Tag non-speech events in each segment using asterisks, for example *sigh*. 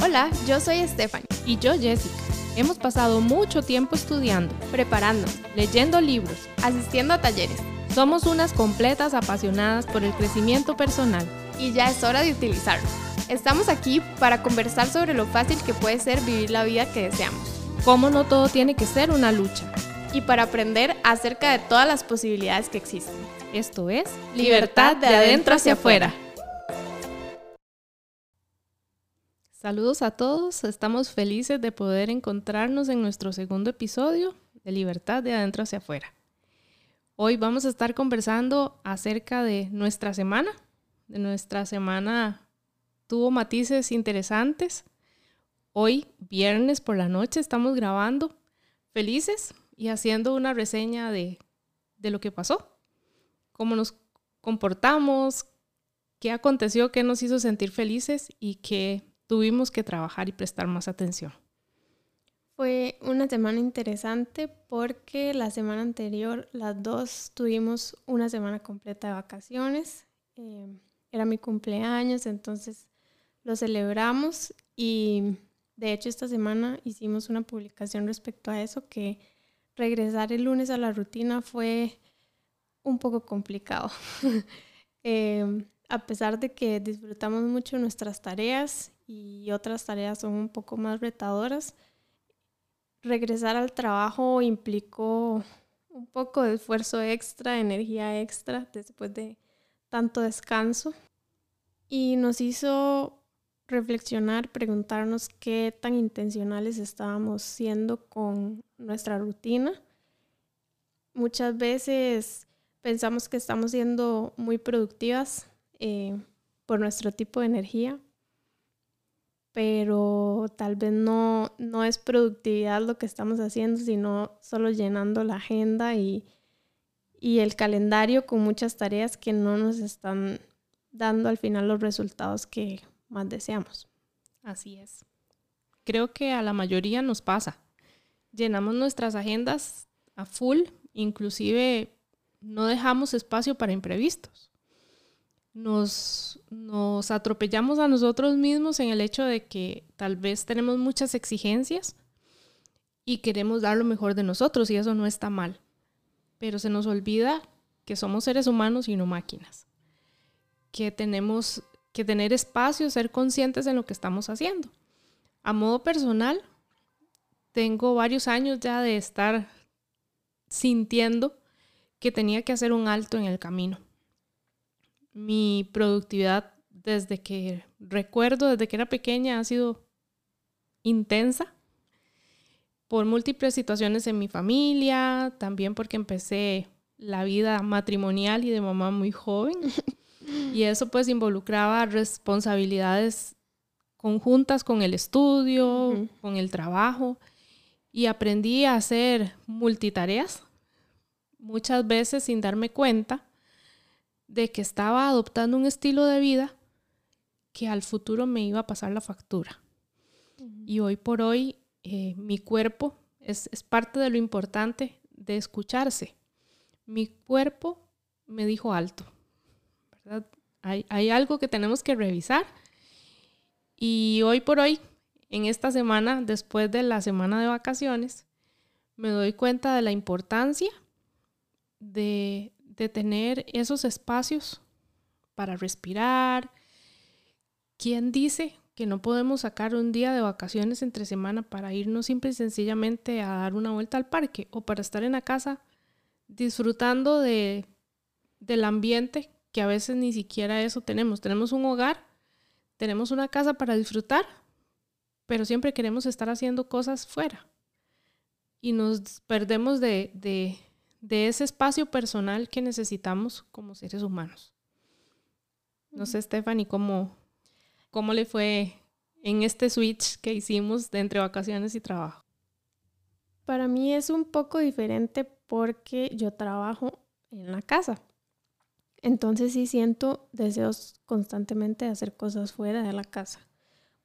Hola, yo soy Stephanie. Y yo Jessica. Hemos pasado mucho tiempo estudiando, preparando, leyendo libros, asistiendo a talleres. Somos unas completas apasionadas por el crecimiento personal. Y ya es hora de utilizarlo. Estamos aquí para conversar sobre lo fácil que puede ser vivir la vida que deseamos. Cómo no todo tiene que ser una lucha. Y para aprender acerca de todas las posibilidades que existen. Esto es Libertad de adentro hacia afuera. Saludos a todos, estamos felices de poder encontrarnos en nuestro segundo episodio de Libertad de Adentro hacia afuera. Hoy vamos a estar conversando acerca de nuestra semana. De nuestra semana tuvo matices interesantes. Hoy, viernes por la noche, estamos grabando felices y haciendo una reseña de, de lo que pasó, cómo nos comportamos, qué aconteció, qué nos hizo sentir felices y qué tuvimos que trabajar y prestar más atención. Fue una semana interesante porque la semana anterior las dos tuvimos una semana completa de vacaciones. Eh, era mi cumpleaños, entonces lo celebramos y de hecho esta semana hicimos una publicación respecto a eso, que regresar el lunes a la rutina fue un poco complicado. *laughs* Eh, a pesar de que disfrutamos mucho nuestras tareas y otras tareas son un poco más retadoras, regresar al trabajo implicó un poco de esfuerzo extra, energía extra después de tanto descanso y nos hizo reflexionar, preguntarnos qué tan intencionales estábamos siendo con nuestra rutina. Muchas veces pensamos que estamos siendo muy productivas eh, por nuestro tipo de energía, pero tal vez no, no es productividad lo que estamos haciendo, sino solo llenando la agenda y, y el calendario con muchas tareas que no nos están dando al final los resultados que más deseamos. Así es. Creo que a la mayoría nos pasa. Llenamos nuestras agendas a full, inclusive no dejamos espacio para imprevistos nos, atropellamos a nosotros mismos en el hecho de que tal vez tenemos muchas exigencias y queremos dar lo mejor de nosotros y eso no está mal. Pero se nos olvida que somos seres humanos y no máquinas. Que tenemos que tener espacio, ser conscientes de lo que estamos haciendo. A modo personal, tengo varios años ya de estar sintiendo que tenía que hacer un alto en el camino mi productividad desde que recuerdo, desde que era pequeña, ha sido intensa por múltiples situaciones en mi familia, también porque empecé la vida matrimonial y de mamá muy joven. *laughs* Y eso pues involucraba responsabilidades conjuntas con el estudio, con el trabajo. Y aprendí a hacer multitareas, muchas veces sin darme cuenta de que estaba adoptando un estilo de vida que al futuro me iba a pasar la factura. Y hoy por hoy eh, mi cuerpo es, parte de lo importante de escucharse. Mi cuerpo me dijo alto, ¿verdad? Hay, hay algo que tenemos que revisar. Y hoy por hoy, en esta semana, después de la semana de vacaciones, me doy cuenta de la importancia de, de tener esos espacios para respirar. ¿Quién dice que no podemos sacar un día de vacaciones entre semana para irnos simple y sencillamente a dar una vuelta al parque o para estar en la casa disfrutando de, del ambiente que a veces ni siquiera eso tenemos? Tenemos un hogar, tenemos una casa para disfrutar, pero siempre queremos estar haciendo cosas fuera y nos perdemos de, de de ese espacio personal que necesitamos como seres humanos. No sé, Stephanie, ¿cómo, cómo le fue en este switch que hicimos de entre vacaciones y trabajo? Para mí es un poco diferente porque yo trabajo en la casa. Entonces sí siento deseos constantemente de hacer cosas fuera de la casa.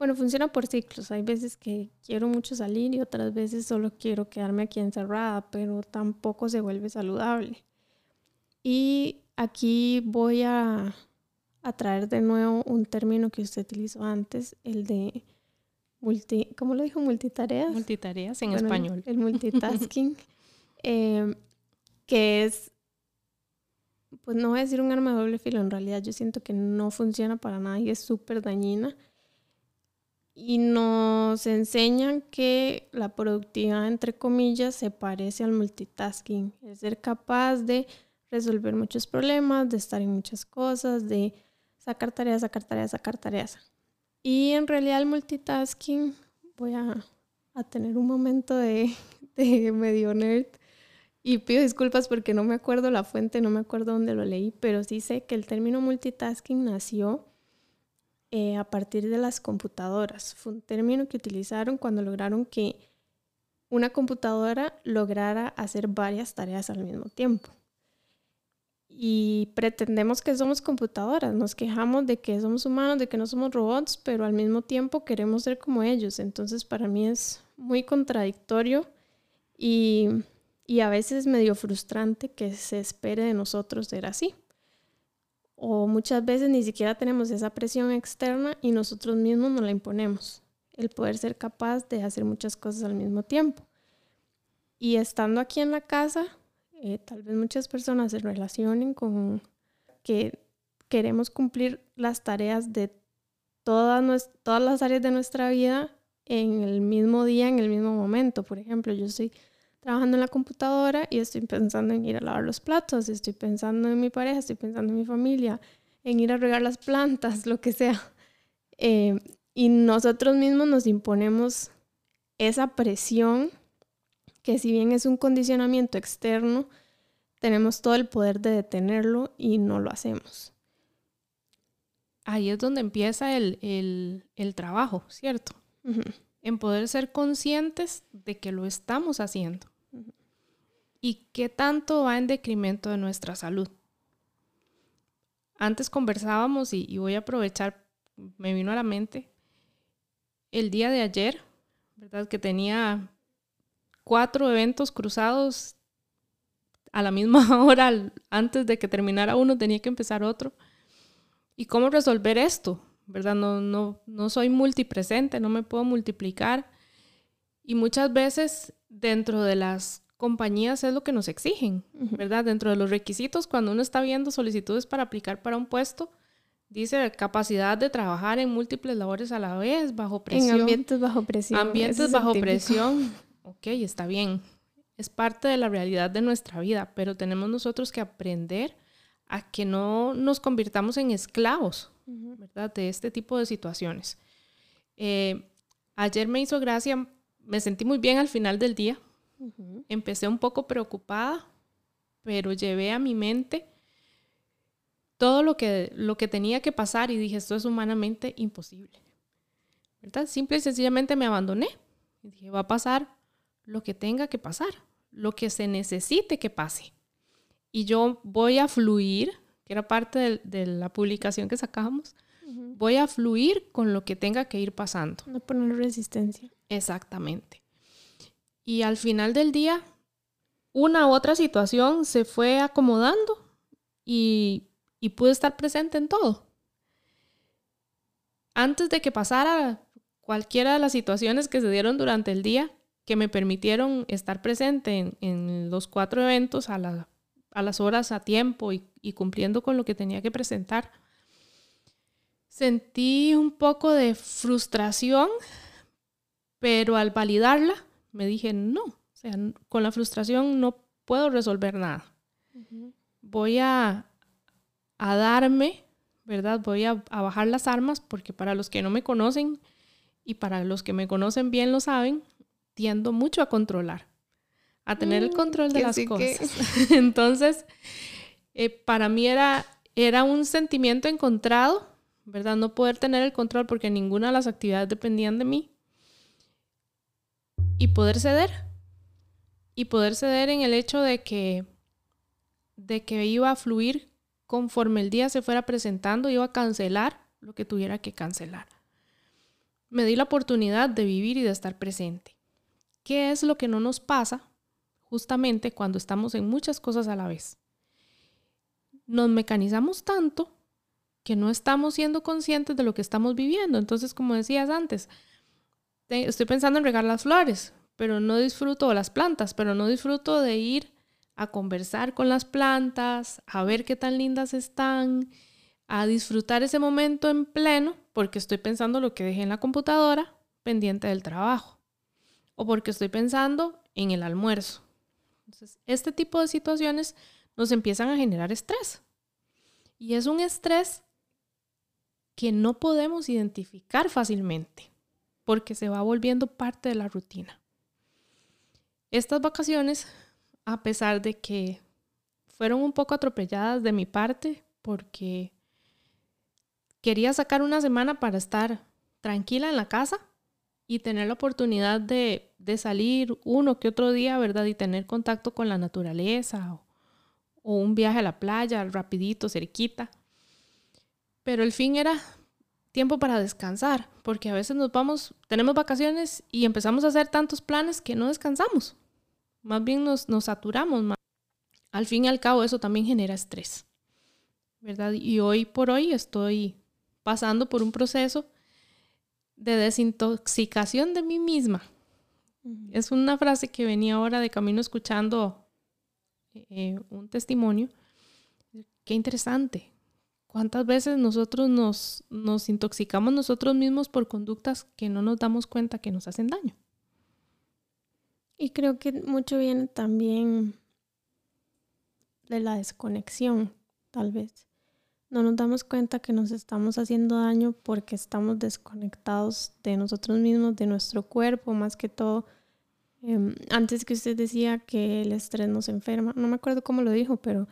Bueno, funciona por ciclos. Hay veces que quiero mucho salir y otras veces solo quiero quedarme aquí encerrada, pero tampoco se vuelve saludable. Y aquí voy a, a traer de nuevo un término que usted utilizó antes, el de multi, ¿cómo lo dijo? Multitareas. Multitareas en español. El, multitasking, *laughs* em, que es, pues no voy a decir un arma de doble filo, en realidad yo siento que no funciona para nada y es súper dañina. Y nos enseñan que la productividad, entre comillas, se parece al multitasking, es ser capaz de resolver muchos problemas, de estar en muchas cosas, de sacar tareas, sacar tareas, sacar tareas. Y en realidad el multitasking, voy a, tener un momento de, *laughs* de, medio nerd y pido disculpas porque no me acuerdo la fuente, no me acuerdo dónde lo leí, pero sí sé que el término multitasking nació eh, a partir de las computadoras. Fue un término que utilizaron cuando lograron que una computadora lograra hacer varias tareas al mismo tiempo y pretendemos que somos computadoras, nos quejamos de que somos humanos, de que no somos robots, pero al mismo tiempo queremos ser como ellos. Entonces para mí es muy contradictorio y, y a veces medio frustrante que se espere de nosotros ser así. O muchas veces ni siquiera tenemos esa presión externa y nosotros mismos nos la imponemos. El poder ser capaz de hacer muchas cosas al mismo tiempo. Y estando aquí en la casa, eh, tal vez muchas personas se relacionen con que queremos cumplir las tareas de todas, todas las áreas de nuestra vida en el mismo día, en el mismo momento. Por ejemplo, yo estoy trabajando en la computadora y estoy pensando en ir a lavar los platos, estoy pensando en mi pareja, estoy pensando en mi familia, en ir a regar las plantas, *laughs* lo que sea. Eh, y nosotros mismos nos imponemos esa presión que si bien es un condicionamiento externo, tenemos todo el poder de detenerlo y no lo hacemos. Ahí es donde empieza el, trabajo, ¿cierto? En poder ser conscientes de que lo estamos haciendo. Y qué tanto va en decremento de nuestra salud. Antes conversábamos y voy a aprovechar, me vino a la mente el día de ayer, ¿verdad? Que tenía cuatro eventos cruzados a la misma *laughs* hora, antes de que terminara uno, tenía que empezar otro. ¿Y cómo resolver esto? ¿Verdad? No, no, no soy multipresente, no me puedo multiplicar. Y muchas veces dentro de las compañías es lo que nos exigen, ¿verdad? Dentro de los requisitos, cuando uno está viendo solicitudes para aplicar para un puesto, dice capacidad de trabajar en múltiples labores a la vez, bajo presión. En ambientes bajo presión. Ambientes bajo presión ok, está bien, es parte de la realidad de nuestra vida, pero tenemos nosotros que aprender a que no nos convirtamos en esclavos, ¿verdad? De este tipo de situaciones. Eh, ayer me hizo gracia, me sentí muy bien al final del día. Empecé un poco preocupada, pero llevé a mi mente todo lo que, lo que tenía que pasar y dije, esto es humanamente imposible. ¿Verdad? Simple y sencillamente me abandoné. Y dije, va a pasar, lo que tenga que pasar, lo que se necesite que pase. Y yo voy a fluir, que era parte de, la publicación que sacamos, voy a fluir con lo que tenga que ir pasando. No poner resistencia. Exactamente. Y al final del día, una u otra situación se fue acomodando y, y pude estar presente en todo. Antes de que pasara cualquiera de las situaciones que se dieron durante el día, que me permitieron estar presente en, los cuatro eventos a, las horas a tiempo y, cumpliendo con lo que tenía que presentar. Sentí un poco de frustración, pero al validarla me dije, no, o sea, con la frustración no puedo resolver nada. Voy a, a darme, ¿verdad? Voy a, a bajar las armas porque para los que no me conocen y para los que me conocen bien lo saben, tiendo mucho a controlar, a tener el mm, control de las cosas. *laughs* *laughs* Entonces, eh, para mí era, era un sentimiento encontrado, ¿verdad? No poder tener el control porque ninguna de las actividades dependían de mí. Y poder ceder. Y poder ceder en el hecho de que, de que iba a fluir conforme el día se fuera presentando, iba a cancelar lo que tuviera que cancelar. Me di la oportunidad de vivir y de estar presente. ¿Qué es lo que no nos pasa justamente cuando estamos en muchas cosas a la vez? Nos mecanizamos tanto que no estamos siendo conscientes de lo que estamos viviendo. Entonces, como decías antes, estoy pensando en regar las flores, pero no disfruto las plantas, pero no disfruto de ir a conversar con las plantas, a ver qué tan lindas están, a disfrutar ese momento en pleno, porque estoy pensando lo que dejé en la computadora pendiente del trabajo, o porque estoy pensando en el almuerzo. Este tipo de situaciones nos empiezan a generar estrés. Y es un estrés que no podemos identificar fácilmente, porque se va volviendo parte de la rutina. Estas vacaciones a pesar de que fueron un poco atropelladas de mi parte porque quería sacar una semana para estar tranquila en la casa y tener la oportunidad de, salir uno que otro día, ¿verdad? Y tener contacto con la naturaleza o, o un viaje a la playa, rapidito, cerquita. Pero el fin era tiempo para descansar, porque a veces nos vamos, tenemos vacaciones y empezamos a hacer tantos planes que no descansamos. Más bien nos, nos saturamos. Más. Al fin y al cabo eso también genera estrés, ¿verdad? Y hoy por hoy estoy pasando por un proceso de desintoxicación de mí misma. Es una frase que venía ahora de camino escuchando eh, un testimonio. Qué interesante. ¿Cuántas veces nosotros nos, nos intoxicamos nosotros mismos por conductas que no nos damos cuenta que nos hacen daño? Y creo que mucho viene también de la desconexión, tal vez. No nos damos cuenta que nos estamos haciendo daño porque estamos desconectados de nosotros mismos, de nuestro cuerpo, más que todo. Em, antes que usted decía que el estrés nos enferma, no me acuerdo cómo lo dijo, pero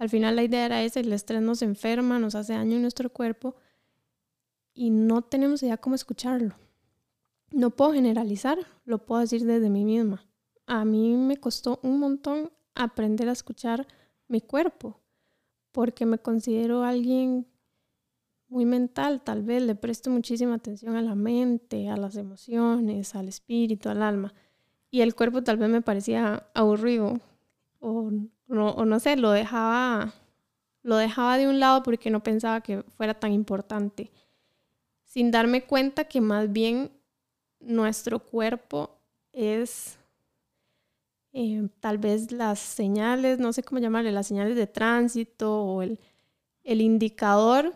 al final la idea era esa, el estrés nos enferma, nos hace daño en nuestro cuerpo y no tenemos idea cómo escucharlo no puedo generalizar, lo puedo decir desde mí misma. A mí me costó un montón aprender a escuchar mi cuerpo, porque me considero alguien muy mental, tal vez le presto muchísima atención a la mente, a las emociones, al espíritu, al alma. Y el cuerpo tal vez me parecía aburrido o no, o no sé, lo dejaba, lo dejaba de un lado porque no pensaba que fuera tan importante, sin darme cuenta que más bien nuestro cuerpo es eh, tal vez las señales, no sé cómo llamarle, las señales de tránsito o el, el indicador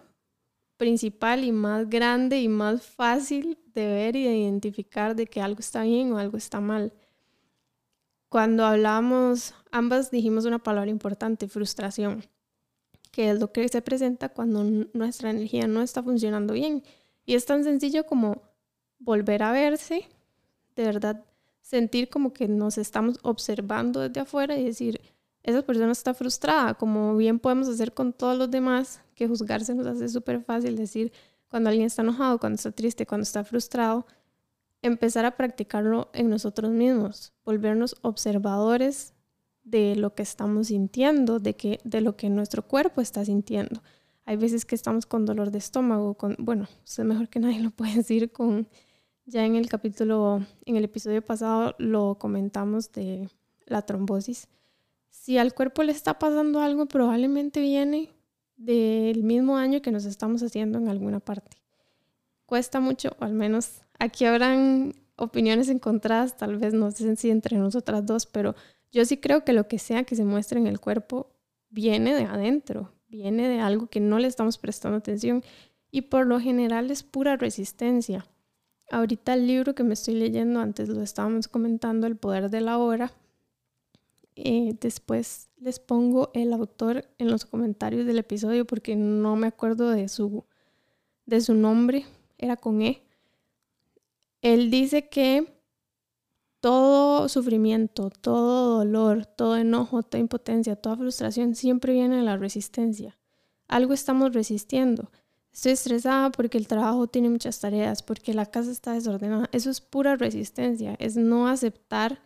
principal y más grande y más fácil de ver y de identificar de que algo está bien o algo está mal. Cuando hablamos, ambas dijimos una palabra importante, frustración, que es lo que se presenta cuando nuestra energía no está funcionando bien. Y es tan sencillo como volver a verse, de verdad sentir como que nos estamos observando desde afuera y decir, esa persona está frustrada, como bien podemos hacer con todos los demás, que juzgarse nos hace súper fácil decir cuando alguien está enojado, cuando está triste, cuando está frustrado, empezar a practicarlo en nosotros mismos, volvernos observadores de lo que estamos sintiendo, de, que, de lo que nuestro cuerpo está sintiendo. Hay veces que estamos con dolor de estómago, bueno, usted mejor que *laughs* nadie lo puede decir con ya en el capítulo, en el episodio pasado lo comentamos de la trombosis. Si al cuerpo le está pasando algo, probablemente viene del mismo daño que nos estamos haciendo en alguna parte. Cuesta mucho, o al menos aquí habrán opiniones encontradas, tal vez no sé si entre nosotras dos, pero yo sí creo que lo que sea que se muestre en el cuerpo viene de adentro, viene de algo que no le estamos prestando atención y por lo general es pura resistencia. Ahorita el libro que me estoy leyendo, antes lo estábamos comentando, El Poder de la Hora. Eh, después les pongo el autor en los comentarios del episodio porque no me acuerdo de su, de su nombre, era con E. Él dice que todo sufrimiento, todo dolor, todo enojo, toda impotencia, toda frustración siempre viene de la resistencia. Algo estamos resistiendo. Estoy estresada porque el trabajo tiene muchas tareas, porque la casa está desordenada. Eso es pura resistencia, es no aceptar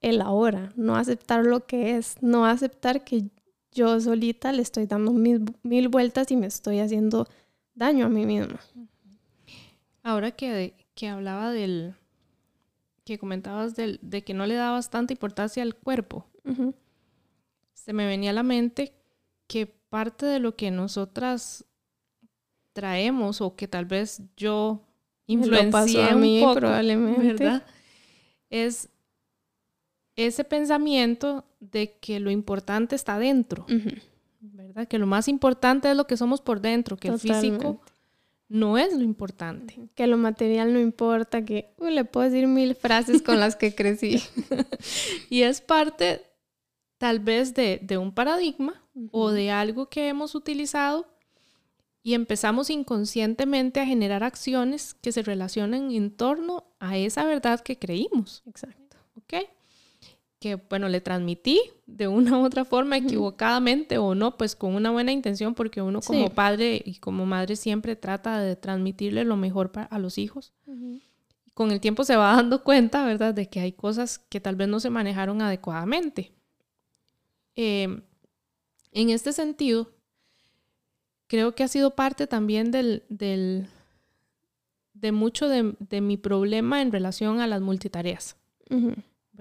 el ahora, no aceptar lo que es, no aceptar que yo solita le estoy dando mil, mil vueltas y me estoy haciendo daño a mí misma. Ahora que, que hablaba del, que comentabas del, de que no le dabas tanta importancia al cuerpo, se me venía a la mente que parte de lo que nosotras traemos o que tal vez yo *laughs* influencié a mí, un poco, probablemente. ¿verdad? Es ese pensamiento de que lo importante está dentro, ¿verdad? Que lo más importante es lo que somos por dentro, que el físico no es lo importante. Que lo material no importa, que le puedo decir mil frases con las que crecí. *laughs* y es parte tal vez de, un paradigma o de algo que hemos utilizado y empezamos inconscientemente a generar acciones que se relacionen en torno a esa verdad que creímos. Exacto. ¿Ok? Que, bueno, le transmití de una u otra forma, equivocadamente o no, pues con una buena intención, porque uno como padre y como madre siempre trata de transmitirle lo mejor a los hijos. Con el tiempo se va dando cuenta, ¿verdad?, de que hay cosas que tal vez no se manejaron adecuadamente. Em, en este sentido, creo que ha sido parte también del, del de mucho de, de, mi problema en relación a las multitareas.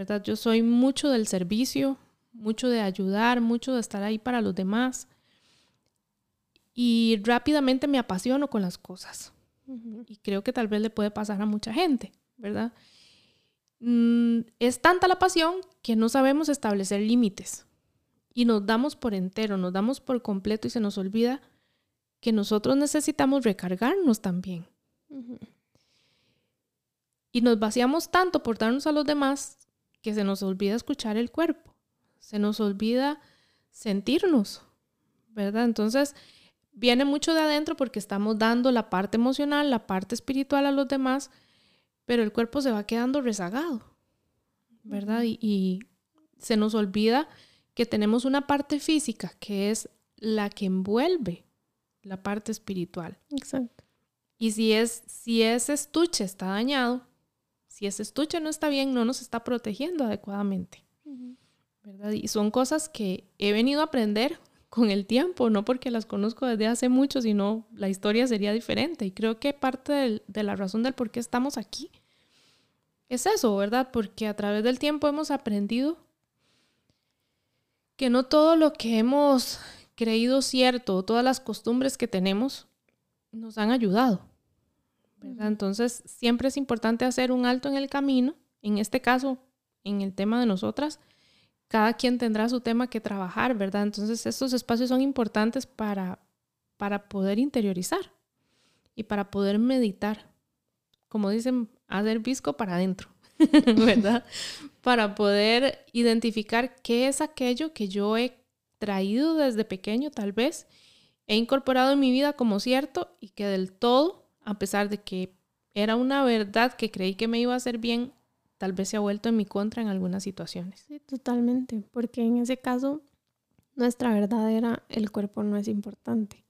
¿Verdad? Yo soy mucho del servicio, mucho de ayudar, mucho de estar ahí para los demás. Y rápidamente me apasiono con las cosas. Y creo que tal vez le puede pasar a mucha gente, ¿verdad? Mm, es tanta la pasión que no sabemos establecer límites. Y nos damos por entero, nos damos por completo y se nos olvida que nosotros necesitamos recargarnos también. Y nos vaciamos tanto por darnos a los demás que se nos olvida escuchar el cuerpo, se nos olvida sentirnos, ¿verdad? Entonces, viene mucho de adentro porque estamos dando la parte emocional, la parte espiritual a los demás, pero el cuerpo se va quedando rezagado, ¿verdad? Y, se nos olvida que tenemos una parte física que es la que envuelve la parte espiritual. Exacto. Y si, es, si ese estuche está dañado, si ese estuche no está bien, no nos está protegiendo adecuadamente. ¿verdad? Y son cosas que he venido a aprender con el tiempo, no porque las conozco desde hace mucho, sino la historia sería diferente. Y creo que parte de la razón del por qué estamos aquí es eso, ¿verdad? Porque a través del tiempo hemos aprendido que no todo lo que hemos creído cierto, todas las costumbres que tenemos, nos han ayudado. Entonces, siempre es importante hacer un alto en el camino. En este caso, en el tema de nosotras, cada quien tendrá su tema que trabajar, ¿verdad? Entonces, estos espacios son importantes para, para poder interiorizar y para poder meditar. Como dicen, hacer visco para adentro, *laughs* ¿verdad? para poder identificar qué es aquello que yo he traído desde pequeño, tal vez, he incorporado en mi vida como cierto y que del todo a pesar de que era una verdad que creí que me iba a hacer bien, tal vez se ha vuelto en mi contra en algunas situaciones. Sí, totalmente, porque en ese caso nuestra verdad era el cuerpo no es importante.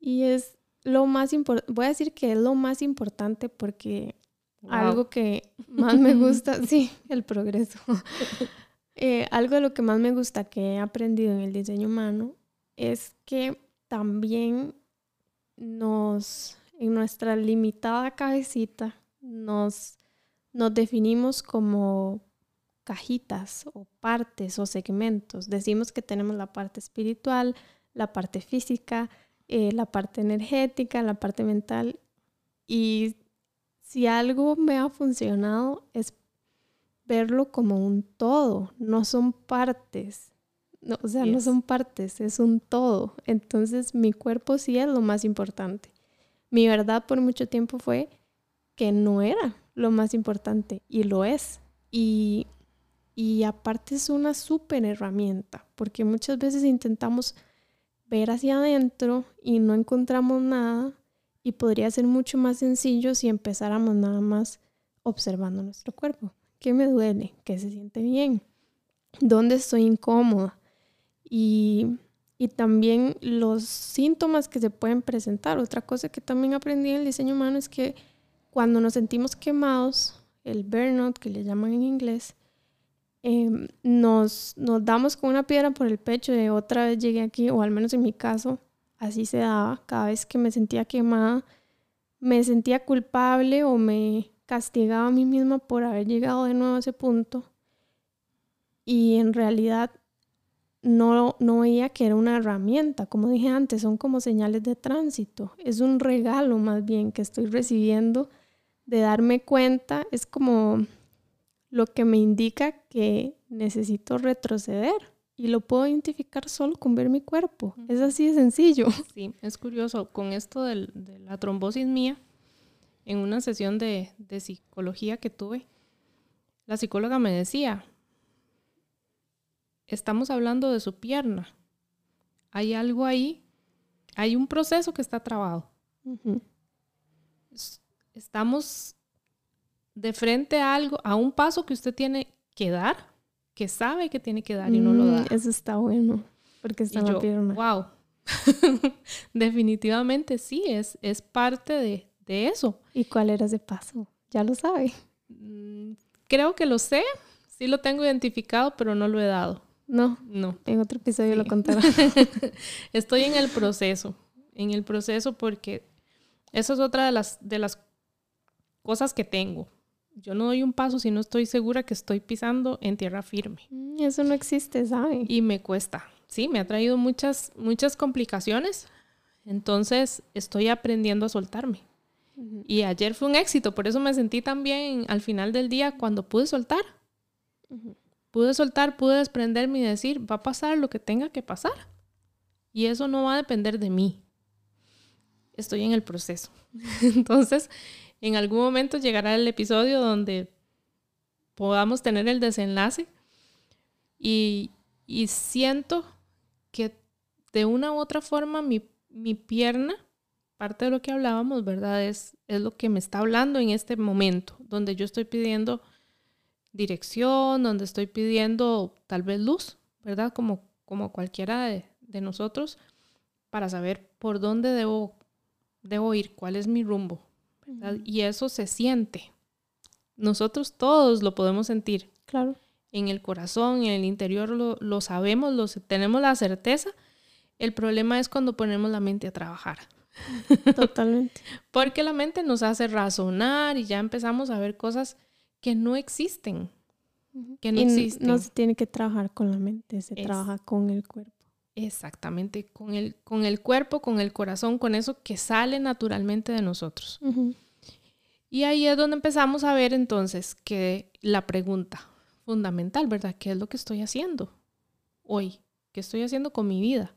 Y es lo más importante, voy a decir que es lo más importante porque algo que más me *laughs* gusta, sí, el progreso. *laughs* Eh, algo de lo que más me gusta que he aprendido en el diseño humano es que también nos en nuestra limitada cabecita nos, nos definimos como cajitas o partes o segmentos. Decimos que tenemos la parte espiritual, la parte física, eh, la parte energética, la parte mental. Y si algo me ha funcionado es verlo como un todo, no son partes. o sea, no son partes, es un todo. Entonces mi cuerpo sí es lo más importante mi verdad por mucho tiempo fue que no era lo más importante y lo es. Y, y aparte es una súper herramienta, porque muchas veces intentamos ver hacia adentro y no encontramos nada y podría ser mucho más sencillo si empezáramos nada más observando nuestro cuerpo. ¿Qué me duele? ¿Qué se siente bien? ¿Dónde estoy incómoda? Y y también los síntomas que se pueden presentar. Otra cosa que también aprendí en el diseño humano es que cuando nos sentimos quemados, el burnout que le llaman en inglés, em, nos, nos damos con una piedra por el pecho de otra vez llegué aquí, o al menos en mi caso, así se daba. Cada vez que me sentía quemada, me sentía culpable o me castigaba a mí misma por haber llegado de nuevo a ese punto. Y en realidad no, no veía que era una herramienta. Como dije antes, son como señales de tránsito. Es un regalo más bien que estoy recibiendo de darme cuenta es como lo que me indica que necesito retroceder y lo puedo identificar solo con ver mi cuerpo. Es así de sencillo. *laughs* Sí, es curioso. Con esto de la trombosis mía, en una sesión de, de psicología que tuve, la psicóloga me decía, estamos hablando de su pierna. Hay algo ahí, hay un proceso que está trabado. Estamos de frente a algo, a un paso que usted tiene que dar, que sabe que tiene que dar y no lo da. Mm, eso está bueno, porque está en la pierna. Wow. *laughs* Definitivamente sí, es, es parte de, de, eso. ¿Y cuál era ese paso? ¿Ya lo sabe? Mm, creo que lo sé, sí lo tengo identificado, pero no lo he dado. No, no. En otro episodio lo contará. *laughs* Estoy en el proceso, en el proceso porque esa es otra de las, de las cosas que tengo. Yo no doy un paso si no estoy segura que estoy pisando en tierra firme. Mm, eso no existe, ¿sabe? Y me cuesta. Sí, me ha traído muchas, muchas complicaciones. Entonces estoy aprendiendo a soltarme. Y ayer fue un éxito, por eso me sentí tan bien al final del día cuando pude soltar. Pude soltar, pude desprenderme y decir, va a pasar lo que tenga que pasar. Y eso no va a depender de mí. Estoy en el proceso. *laughs* Entonces, en algún momento llegará el episodio donde podamos tener el desenlace. Y, y siento que de una u otra forma mi, mi pierna parte de lo que hablábamos, ¿verdad? Es, es lo que me está hablando en este momento, donde yo estoy pidiendo dirección, donde estoy pidiendo tal vez luz, ¿verdad? Como, como cualquiera de, de nosotros, para saber por dónde debo, debo ir, cuál es mi rumbo, ¿verdad? Y eso se siente. Nosotros todos lo podemos sentir. Claro. En el corazón, en el interior lo, lo sabemos, lo, tenemos la certeza. El problema es cuando ponemos la mente a trabajar. *laughs* Totalmente. Porque la mente nos hace razonar y ya empezamos a ver cosas que no existen. Que no existen. No se tiene que trabajar con la mente, se trabaja con el cuerpo. Exactamente, con el, con el cuerpo, con el corazón, con eso que sale naturalmente de nosotros. Y ahí es donde empezamos a ver entonces que la pregunta fundamental, ¿verdad? ¿Qué es lo que estoy haciendo hoy? ¿Qué estoy haciendo con mi vida?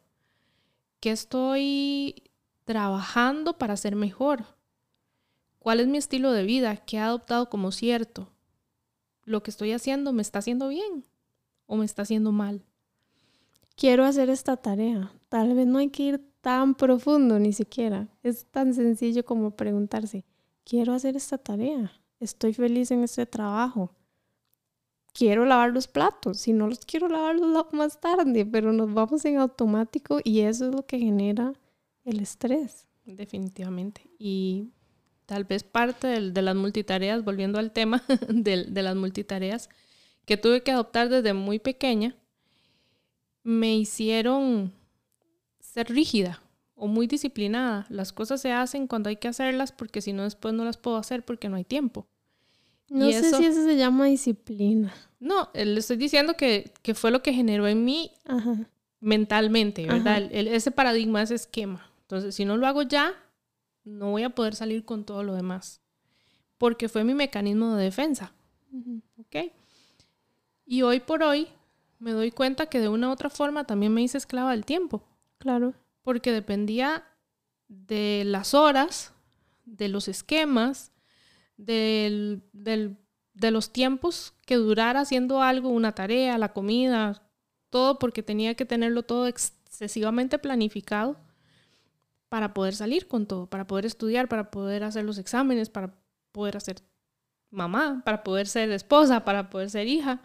¿Qué estoy trabajando para ser mejor? ¿Cuál es mi estilo de vida? ¿Qué he adoptado como cierto? ¿Lo que estoy haciendo me está haciendo bien o me está haciendo mal? Quiero hacer esta tarea. Tal vez no hay que ir tan profundo ni siquiera. Es tan sencillo como preguntarse, quiero hacer esta tarea. Estoy feliz en este trabajo. Quiero lavar los platos. Si no los quiero lavar, los más tarde, pero nos vamos en automático y eso es lo que genera el estrés. Definitivamente. Y tal vez parte de, las multitareas, volviendo al tema *laughs* de, de, las multitareas, que tuve que adoptar desde muy pequeña, me hicieron ser rígida o muy disciplinada. Las cosas se hacen cuando hay que hacerlas porque si no después no las puedo hacer porque no hay tiempo. No sé si eso se llama disciplina. No, le estoy diciendo que, que fue lo que generó en mí mentalmente, ¿verdad? ese paradigma, ese esquema. Entonces, si no lo hago ya, no voy a poder salir con todo lo demás. Porque fue mi mecanismo de defensa. ¿Ok? Y hoy por hoy me doy cuenta que de una u otra forma también me hice esclava del tiempo. Claro. Porque dependía de las horas, de los esquemas, del, del, de los tiempos que durara haciendo algo, una tarea, la comida, todo porque tenía que tenerlo todo excesivamente planificado para poder salir con todo, para poder estudiar, para poder hacer los exámenes, para poder hacer mamá, para poder ser esposa, para poder ser hija,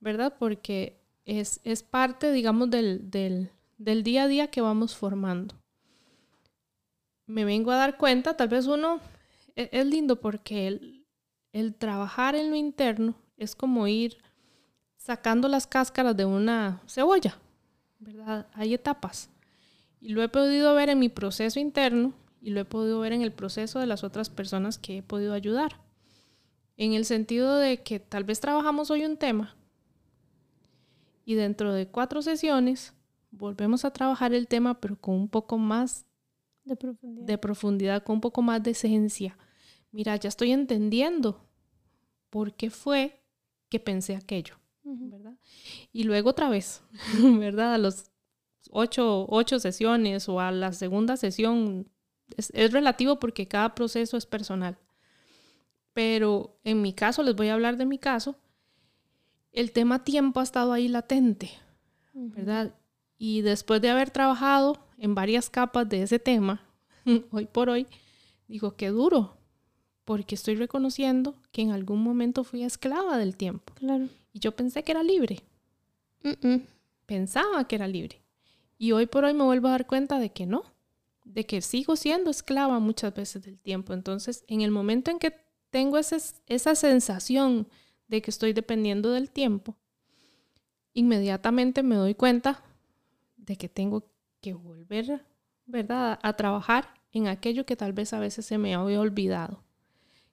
¿verdad? Porque es, es parte, digamos, del, del, del, día a día que vamos formando. Me vengo a dar cuenta, tal vez uno, es, es lindo porque el, el trabajar en lo interno es como ir sacando las cáscaras de una cebolla, ¿verdad? Hay etapas. Y lo he podido ver en mi proceso interno y lo he podido ver en el proceso de las otras personas que he podido ayudar. En el sentido de que tal vez trabajamos hoy un tema y dentro de cuatro sesiones volvemos a trabajar el tema, pero con un poco más de profundidad, de profundidad con un poco más de esencia. mira, ya estoy entendiendo por qué fue que pensé aquello, ¿verdad? Y luego otra vez, *laughs* ¿verdad? A los ocho, ocho sesiones o a la segunda sesión, es, es relativo porque cada proceso es personal. Pero en mi caso, les voy a hablar de mi caso, el tema tiempo ha estado ahí latente, ¿verdad? Y después de haber trabajado en varias capas de ese tema, *laughs* hoy por hoy, digo, qué duro, porque estoy reconociendo que en algún momento fui esclava del tiempo. Claro. Y yo pensé que era libre. Pensaba que era libre. Y hoy por hoy me vuelvo a dar cuenta de que no, de que sigo siendo esclava muchas veces del tiempo. Entonces, en el momento en que tengo ese, esa sensación de que estoy dependiendo del tiempo, inmediatamente me doy cuenta de que tengo que volver, ¿verdad?, a trabajar en aquello que tal vez a veces se me había olvidado.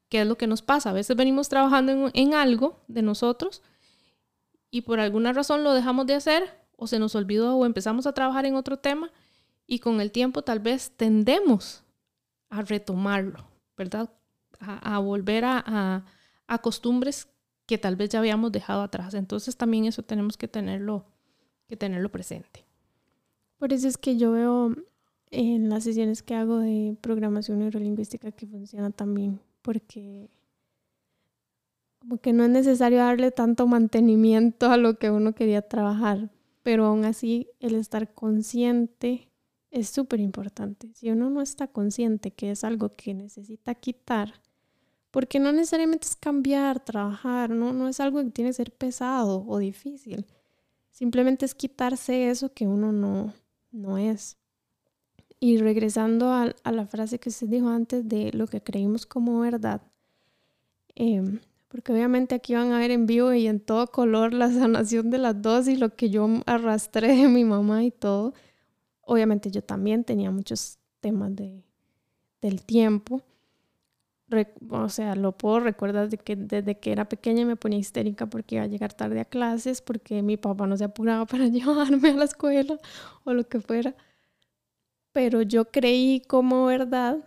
¿Qué es lo que nos pasa? A veces venimos trabajando en, algo de nosotros y por alguna razón lo dejamos de hacer o se nos olvidó o empezamos a trabajar en otro tema y con el tiempo tal vez tendemos a retomarlo, ¿verdad? A, volver a, a, costumbres que tal vez ya habíamos dejado atrás. Entonces también eso tenemos que tenerlo, que tenerlo presente. Por eso es que yo veo en las sesiones que hago de programación neurolingüística que funciona también, porque como que no es necesario darle tanto mantenimiento a lo que uno quería trabajar, pero aún así el estar consciente es súper importante. Si uno no está consciente que es algo que necesita quitar, porque no necesariamente es cambiar, trabajar, no, no es algo que tiene que ser pesado o difícil. Simplemente es quitarse eso que uno no, no es. Y regresando a, la frase que usted dijo antes de lo que creímos como verdad, em, porque obviamente aquí van a ver en vivo y en todo color la *laughs* sanación de las dos y lo que yo arrastré de mi mamá y todo. Obviamente yo también tenía muchos temas de, del tiempo. o sea, lo puedo recordar de que desde que era pequeña me ponía histérica porque iba a llegar tarde a clases, porque mi papá no se apuraba *laughs* para llevarme a la escuela o lo que fuera pero yo creí como verdad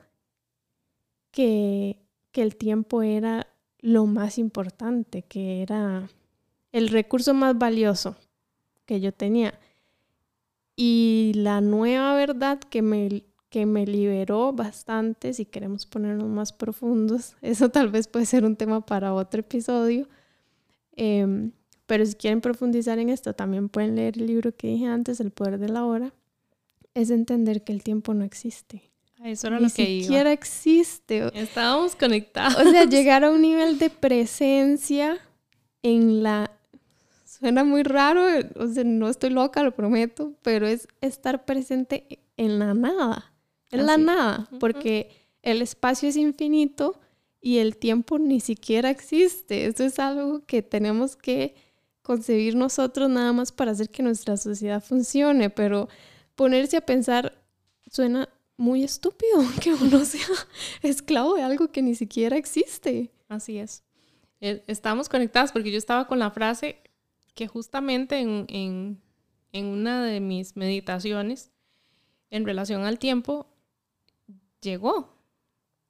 que, el tiempo era lo más importante, que era el recurso más valioso que yo tenía. Y la nueva verdad que me, que me liberó bastante, si queremos ponernos más profundos, *laughs* eso tal vez puede ser un tema para otro episodio. Em, pero si quieren profundizar en esto, también pueden leer el libro que dije antes, El Poder de la Hora es entender que el tiempo no existe. Eso era lo que Ni siquiera existe. Estábamos conectados. O sea, llegar a un nivel de presencia en la... Suena muy raro, o sea, no estoy loca, lo prometo, pero es estar presente en la nada. En la nada, porque el espacio es infinito y el tiempo ni siquiera existe. Eso es algo que tenemos que concebir nosotros nada más para hacer que nuestra sociedad funcione, pero ponerse a pensar suena muy estúpido *laughs* que uno sea esclavo de algo que ni siquiera existe. Así es. E, estamos conectadas porque yo estaba con la frase que justamente en, en una de mis meditaciones en relación al tiempo llegó.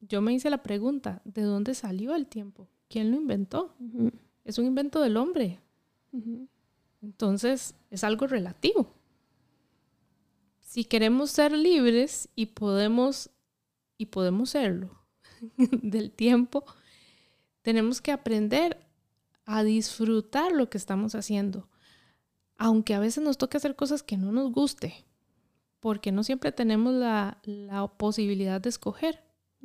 Yo me hice la pregunta, ¿de dónde salió el tiempo? ¿Quién lo inventó? Es un invento del hombre. Entonces, es algo relativo si queremos ser libres y podemos, y podemos serlo *laughs* del tiempo, tenemos que aprender a disfrutar lo que estamos haciendo. Aunque a veces nos toque hacer cosas que no nos guste, porque no siempre tenemos la, la posibilidad de escoger.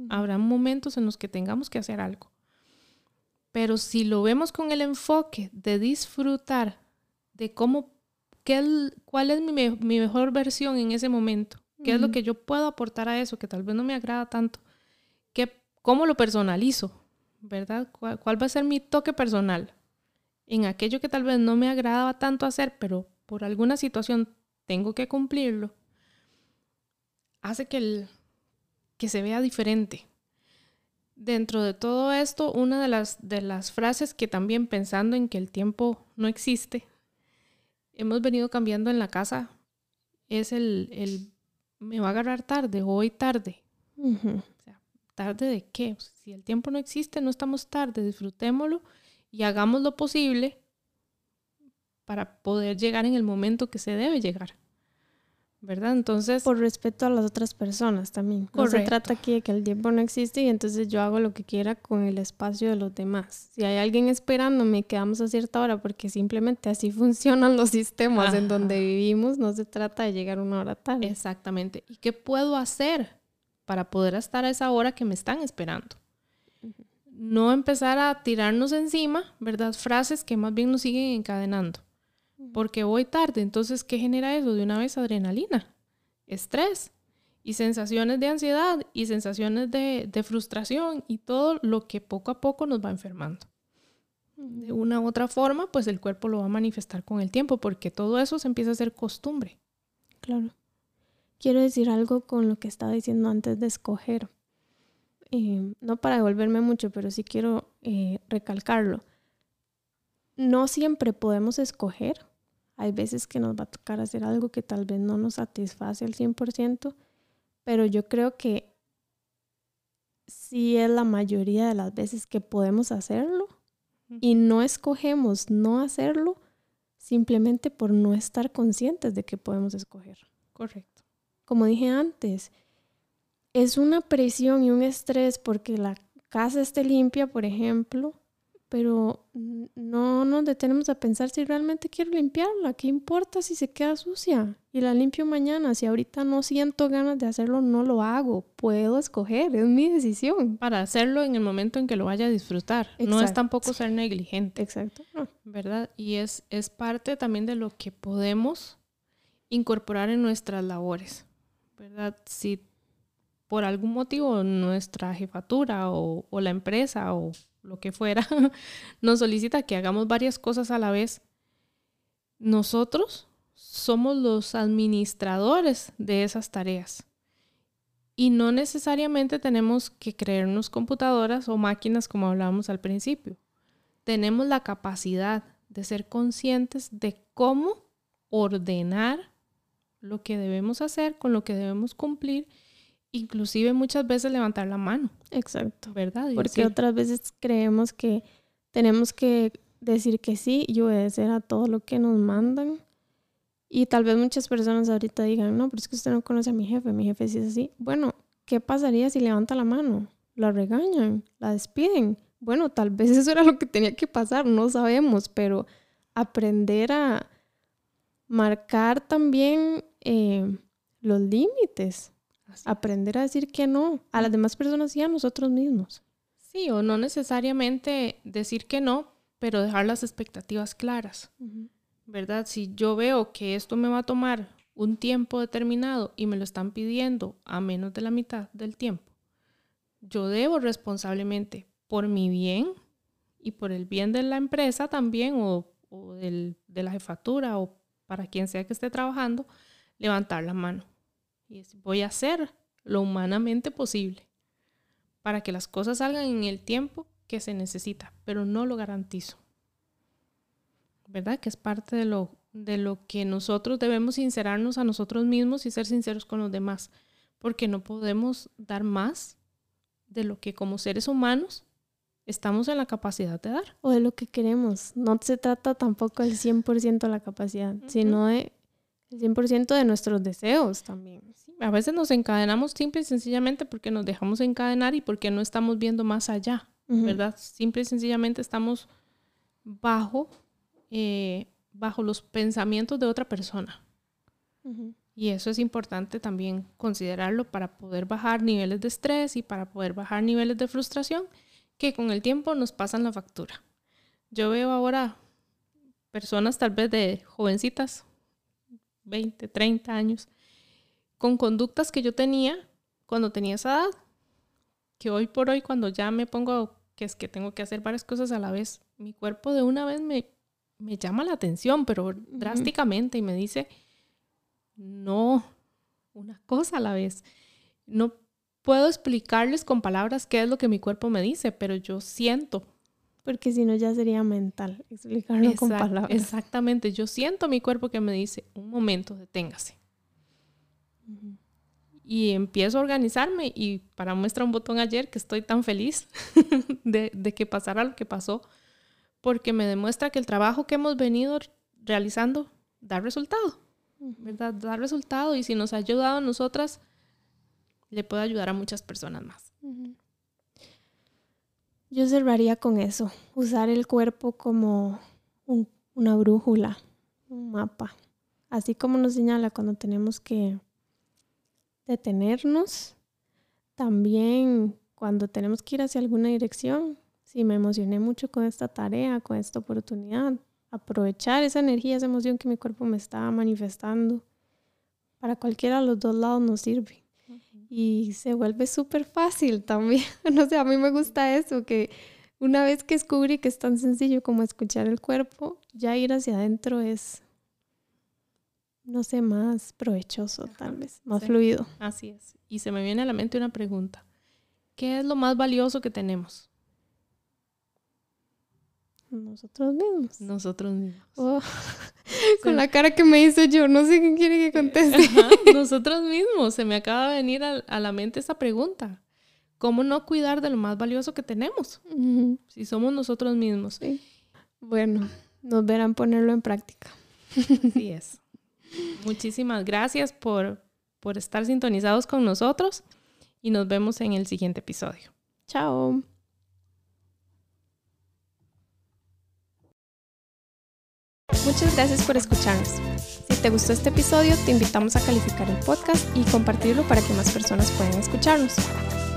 Habrá momentos en los que tengamos que hacer algo. Pero si lo vemos con el enfoque de disfrutar de cómo ¿cuál es mi, mejor versión en ese momento? ¿Qué es lo que yo puedo aportar a eso que tal vez no me agrada tanto? ¿Qué, ¿Cómo lo personalizo? ¿Verdad? ¿Cuál, ¿Cuál, va a ser mi toque personal? En aquello que tal vez no me agradaba tanto hacer, pero por alguna situación tengo que cumplirlo, hace que, el, que se vea diferente. Dentro de todo esto, una de las, de las frases que también pensando en que el tiempo no existe, hemos venido cambiando en la casa es el, el me va a agarrar tarde o hoy tarde. ¿Tarde de qué? Si el tiempo no existe, no estamos tarde, disfrutémoslo y hagamos lo posible para poder llegar en el momento que se debe llegar. ¿Verdad? Entonces... Por respeto a las otras personas también. No se trata aquí de que el tiempo no existe y entonces yo hago lo que quiera con el espacio de los demás. Si hay alguien esperándome, quedamos a cierta hora porque simplemente así *laughs* funcionan los sistemas en donde vivimos. No se trata de llegar una hora tarde. Exactamente. ¿Y qué puedo hacer para poder estar a esa hora que me están esperando? No empezar a tirarnos encima, ¿verdad? Frases que más bien nos siguen encadenando porque voy tarde. Entonces, ¿qué genera eso? De una vez adrenalina, estrés y sensaciones de ansiedad y sensaciones de, frustración y todo lo que poco a poco nos va enfermando. De una u otra forma, pues el cuerpo lo va a manifestar con el tiempo porque todo eso se empieza a hacer costumbre. Claro. Quiero decir algo con lo que estaba diciendo antes de escoger. Eh, no para devolverme mucho, pero sí quiero eh, recalcarlo. No siempre podemos escoger hay veces que nos va a tocar hacer algo que tal vez no nos satisface al 100%, pero yo creo que sí es la mayoría de las veces que podemos hacerlo y no escogemos no hacerlo simplemente por no estar conscientes de que podemos escoger. Correcto. Como dije antes, es una presión y un estrés porque la casa esté limpia, por ejemplo, pero no nos detenemos a pensar si realmente quiero limpiarla. ¿Qué importa si se queda sucia? Y la limpio mañana. Si ahorita no siento ganas de hacerlo, no lo hago. Puedo escoger, es mi decisión. Para hacerlo en el momento en que lo vaya a disfrutar. No es tampoco ser negligente. Exacto. ¿Verdad? Y es, es parte también de lo que podemos incorporar en nuestras labores. ¿Verdad? Si por algún motivo nuestra jefatura o, o la empresa o lo que fuera, *laughs* nos solicita que hagamos varias cosas a la vez, nosotros somos los administradores de esas tareas. Y no necesariamente tenemos que creernos computadoras o máquinas como hablábamos al principio. Tenemos la capacidad de ser conscientes de cómo ordenar lo que debemos hacer, con lo que debemos cumplir inclusive muchas veces levantar la mano. Exacto. ¿Verdad? Porque otras veces creemos que tenemos que decir que sí y obedecer a todo lo que nos mandan. Y tal vez muchas personas ahorita digan, no, pero es que usted no conoce a mi jefe, mi jefe sí es así. Bueno, ¿qué pasaría si levanta la mano? La regañan, la despiden. Bueno, tal vez *laughs* eso era lo que tenía que pasar, no sabemos, pero aprender a marcar también eh, los límites Aprender a decir que no a las demás personas y a nosotros mismos. Sí, o no necesariamente decir que no, pero dejar las expectativas claras. ¿Verdad? Si yo veo que esto me va a tomar un tiempo determinado y me lo están pidiendo a menos de la mitad del tiempo, yo debo responsablemente por mi bien y por el bien de la empresa también o, de la jefatura o para quien sea que esté trabajando, levantar la mano y voy a hacer lo humanamente posible para que las cosas salgan en el tiempo que se necesita, pero no lo garantizo. ¿Verdad? Que es parte de lo, de lo que nosotros debemos sincerarnos a nosotros mismos y ser sinceros con los demás, porque no podemos dar más de lo que como seres humanos estamos en la capacidad de dar. O de lo que queremos. No se trata tampoco del 100% de la capacidad, sino de el 100% de nuestros deseos también. a veces nos encadenamos simple y sencillamente porque nos dejamos encadenar y porque no estamos viendo más allá, ¿verdad? Simple y sencillamente estamos bajo, eh, bajo los pensamientos de otra persona. Y eso es importante también considerarlo para poder bajar niveles de estrés y para poder bajar niveles de frustración que con el tiempo nos pasan la factura. Yo veo ahora personas tal vez de jovencitas 20, 30 años, con conductas que yo tenía cuando tenía esa edad, que hoy por hoy cuando ya me pongo que es que tengo que hacer varias cosas a la vez, mi cuerpo de una vez me, me llama la atención, pero drásticamente y me dice, no, una cosa a la vez. No puedo explicarles con palabras qué es lo que mi cuerpo me dice, pero yo siento porque si no ya sería mental explicarlo con palabras. Exactamente, yo siento mi cuerpo que me dice, un momento, deténgase. y empiezo a organizarme y para muestra un botón ayer que estoy tan feliz *laughs* de, de, que pasara lo que pasó, porque me demuestra que el trabajo que hemos venido realizando da resultado, ¿verdad? Da resultado y si nos ha ayudado a nosotras, le puede ayudar a muchas personas más. Yo cerraría con eso, usar el cuerpo como una brújula, un mapa, así como nos señala cuando tenemos que detenernos, también cuando tenemos que ir hacia alguna dirección, si me emocioné mucho con esta tarea, con esta oportunidad, aprovechar esa energía, esa emoción que mi cuerpo me estaba manifestando. Para cualquiera de los dos lados nos sirve. Y se vuelve súper fácil también. *laughs* no sé, a mí me gusta eso, que una vez que descubrí que es tan sencillo como escuchar el cuerpo, ya ir hacia adentro es no sé, más provechoso tal vez, más fluido. Así es. Y se me viene a la mente una pregunta. ¿Qué es lo más valioso que tenemos? Nosotros mismos. Nosotros mismos. Oh, *laughs* con la cara que me hizo yo, no sé qué quiere que conteste. *laughs* nosotros mismos. Se me acaba de venir a, la mente esa pregunta. ¿Cómo no cuidar de lo más valioso que tenemos? Si somos nosotros mismos. Bueno, nos verán ponerlo en práctica. Así *laughs* es. Muchísimas gracias por, por estar sintonizados con nosotros y nos vemos en el siguiente episodio. Chao. Muchas gracias por escucharnos. Si te gustó este episodio, te invitamos a calificar el podcast y compartirlo para que más personas puedan escucharnos.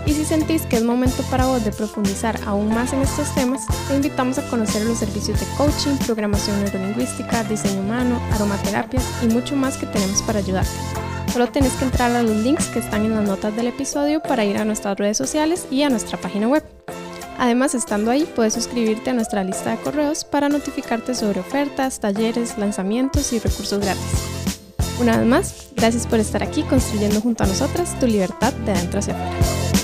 Y si sentís que es momento para vos de profundizar aún más en estos temas, te invitamos a conocer los servicios de coaching, programación neurolingüística, diseño humano, aromaterapias y mucho más que tenemos para ayudarte. Solo tenés que entrar a los links que están en las notas del episodio para ir a nuestras redes sociales y a nuestra página web. Además, estando ahí, puedes suscribirte a nuestra lista de correos para notificarte sobre ofertas, talleres, lanzamientos y recursos gratis. Una vez más, gracias por estar aquí construyendo junto a nosotras tu libertad de adentro hacia afuera.